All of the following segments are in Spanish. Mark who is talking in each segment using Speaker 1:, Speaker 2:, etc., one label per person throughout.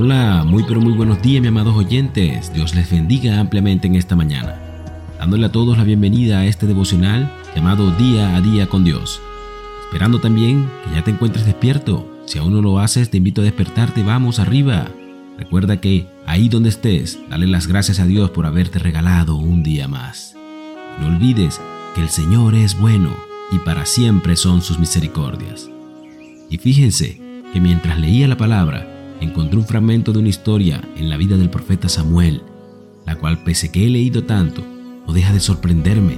Speaker 1: Hola, muy pero muy buenos días, mis amados oyentes. Dios les bendiga ampliamente en esta mañana. Dándole a todos la bienvenida a este devocional llamado Día a Día con Dios. Esperando también que ya te encuentres despierto. Si aún no lo haces, te invito a despertarte. Vamos arriba. Recuerda que ahí donde estés, dale las gracias a Dios por haberte regalado un día más. No olvides que el Señor es bueno y para siempre son sus misericordias. Y fíjense que mientras leía la palabra, encontré un fragmento de una historia en la vida del profeta Samuel, la cual pese que he leído tanto, no deja de sorprenderme.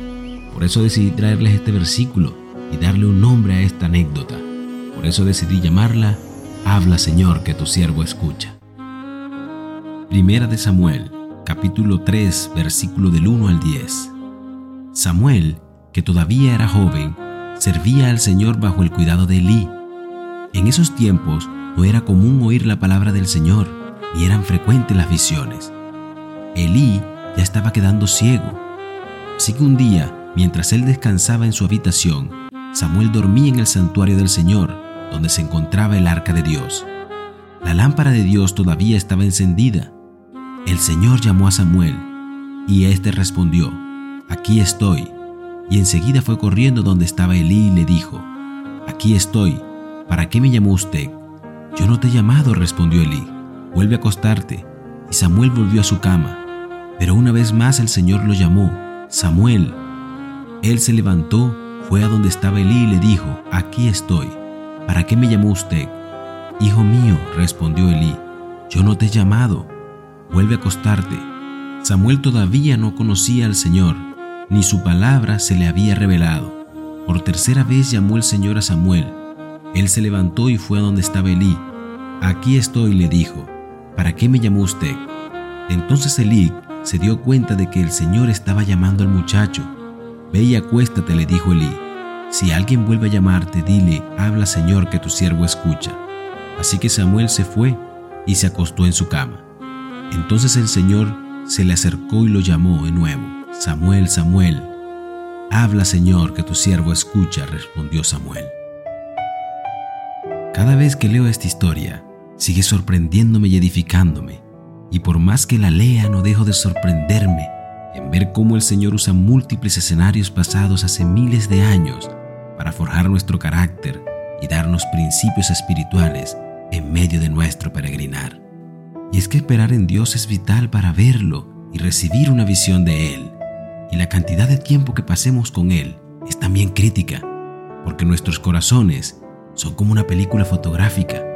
Speaker 1: Por eso decidí traerles este versículo y darle un nombre a esta anécdota. Por eso decidí llamarla Habla Señor que tu siervo escucha. Primera de Samuel, capítulo 3, versículo del 1 al 10. Samuel, que todavía era joven, servía al Señor bajo el cuidado de Elí. En esos tiempos no era común oír la palabra del Señor, ni eran frecuentes las visiones. Elí ya estaba quedando ciego. Así que un día, mientras él descansaba en su habitación, Samuel dormía en el santuario del Señor, donde se encontraba el arca de Dios. La lámpara de Dios todavía estaba encendida. El Señor llamó a Samuel, y éste respondió, Aquí estoy. Y enseguida fue corriendo donde estaba Elí y le dijo, Aquí estoy, ¿para qué me llamó usted? Yo no te he llamado, respondió Elí. Vuelve a acostarte. Y Samuel volvió a su cama. Pero una vez más el Señor lo llamó, Samuel. Él se levantó, fue a donde estaba Elí y le dijo, aquí estoy. ¿Para qué me llamó usted? Hijo mío, respondió Elí, yo no te he llamado. Vuelve a acostarte. Samuel todavía no conocía al Señor, ni su palabra se le había revelado. Por tercera vez llamó el Señor a Samuel. Él se levantó y fue a donde estaba Elí. Aquí estoy, le dijo. ¿Para qué me llamó usted? Entonces Elí se dio cuenta de que el Señor estaba llamando al muchacho. Ve y acuéstate, le dijo Elí. Si alguien vuelve a llamarte, dile, habla Señor que tu siervo escucha. Así que Samuel se fue y se acostó en su cama. Entonces el Señor se le acercó y lo llamó de nuevo. Samuel, Samuel. Habla Señor que tu siervo escucha, respondió Samuel. Cada vez que leo esta historia, sigue sorprendiéndome y edificándome, y por más que la lea no dejo de sorprenderme en ver cómo el Señor usa múltiples escenarios pasados hace miles de años para forjar nuestro carácter y darnos principios espirituales en medio de nuestro peregrinar. Y es que esperar en Dios es vital para verlo y recibir una visión de Él, y la cantidad de tiempo que pasemos con Él es también crítica, porque nuestros corazones son como una película fotográfica.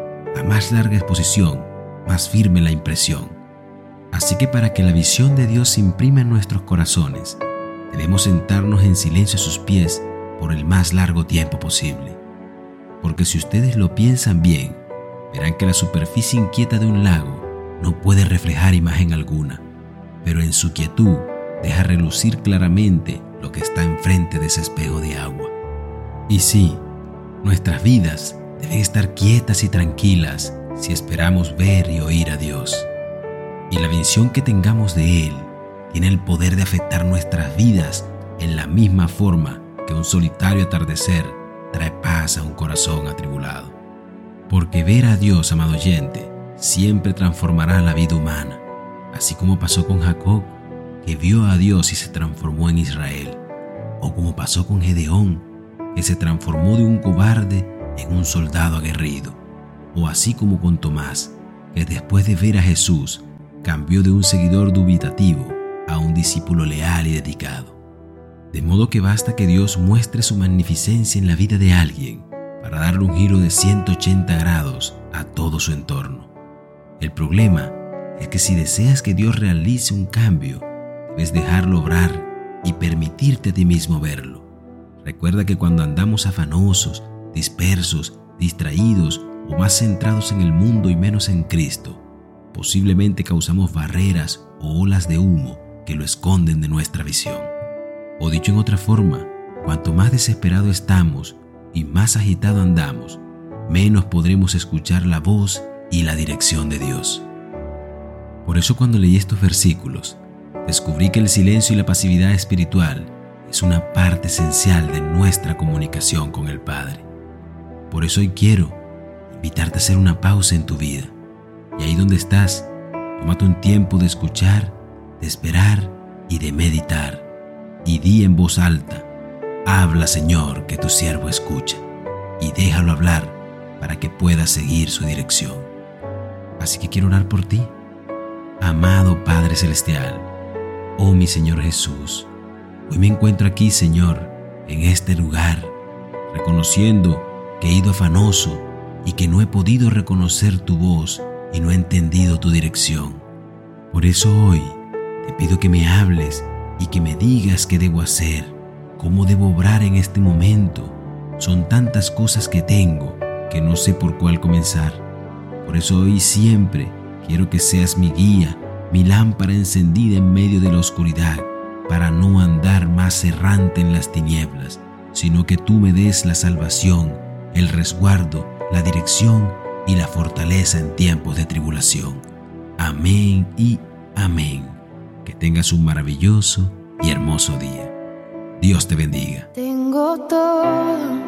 Speaker 1: Más larga exposición, más firme la impresión. Así que para que la visión de Dios se imprima en nuestros corazones, debemos sentarnos en silencio a sus pies por el más largo tiempo posible. Porque si ustedes lo piensan bien, verán que la superficie inquieta de un lago no puede reflejar imagen alguna, pero en su quietud deja relucir claramente lo que está enfrente de ese espejo de agua. Y sí, Nuestras vidas deben estar quietas y tranquilas si esperamos ver y oír a Dios. Y la visión que tengamos de Él tiene el poder de afectar nuestras vidas en la misma forma que un solitario atardecer trae paz a un corazón atribulado. Porque ver a Dios, amado oyente, siempre transformará la vida humana, así como pasó con Jacob, que vio a Dios y se transformó en Israel, o como pasó con Gedeón, que se transformó de un cobarde en un soldado aguerrido, o así como con Tomás, que después de ver a Jesús cambió de un seguidor dubitativo a un discípulo leal y dedicado. De modo que basta que Dios muestre su magnificencia en la vida de alguien para darle un giro de 180 grados a todo su entorno. El problema es que si deseas que Dios realice un cambio, debes dejarlo obrar y permitirte a ti mismo verlo. Recuerda que cuando andamos afanosos, dispersos, distraídos o más centrados en el mundo y menos en Cristo, posiblemente causamos barreras o olas de humo que lo esconden de nuestra visión. O dicho en otra forma, cuanto más desesperado estamos y más agitado andamos, menos podremos escuchar la voz y la dirección de Dios. Por eso cuando leí estos versículos, descubrí que el silencio y la pasividad espiritual es una parte esencial de nuestra comunicación con el Padre. Por eso hoy quiero invitarte a hacer una pausa en tu vida Y ahí donde estás, tómate un tiempo de escuchar, de esperar y de meditar. Y di en voz alta, habla Señor que tu siervo escucha. Y déjalo hablar para que puedas seguir su dirección. Así que quiero orar por ti. Amado Padre Celestial, oh mi Señor Jesús, hoy me encuentro aquí, Señor, en este lugar, reconociendo he ido afanoso y que no he podido reconocer tu voz y no he entendido tu dirección. Por eso hoy te pido que me hables y que me digas qué debo hacer, cómo debo obrar en este momento. Son tantas cosas que tengo que no sé por cuál comenzar. Por eso hoy siempre quiero que seas mi guía, mi lámpara encendida en medio de la oscuridad, para no andar más errante en las tinieblas, sino que tú me des la salvación, el resguardo, la dirección y la fortaleza en tiempos de tribulación. Amén y amén. Que tengas un maravilloso y hermoso día. Dios te bendiga.
Speaker 2: Tengo todo,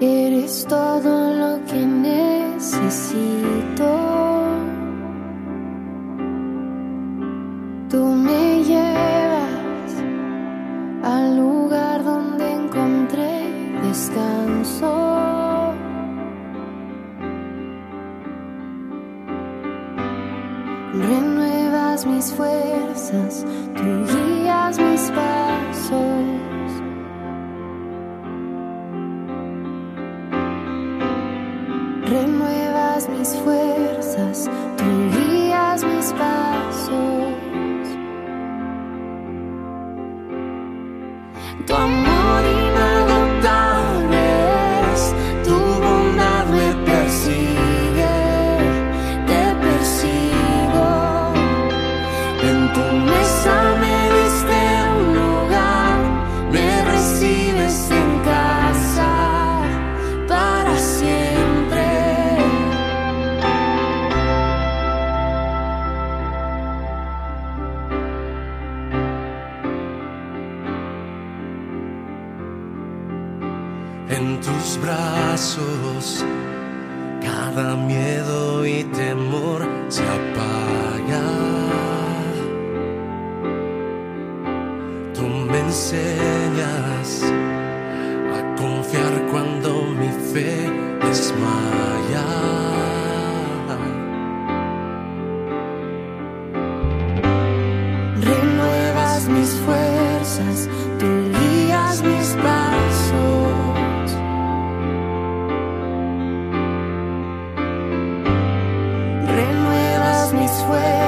Speaker 2: eres todo lo que necesito. Mis fuerzas, tú guías mis pasos. Renuevas mis fuerzas, tú guías mis pasos. Tu amor En
Speaker 3: tus brazos cada miedo y temor se apaga. Tú me enseñas a confiar cuando mi fe desmaya.
Speaker 2: Renuevas mis fuerzas,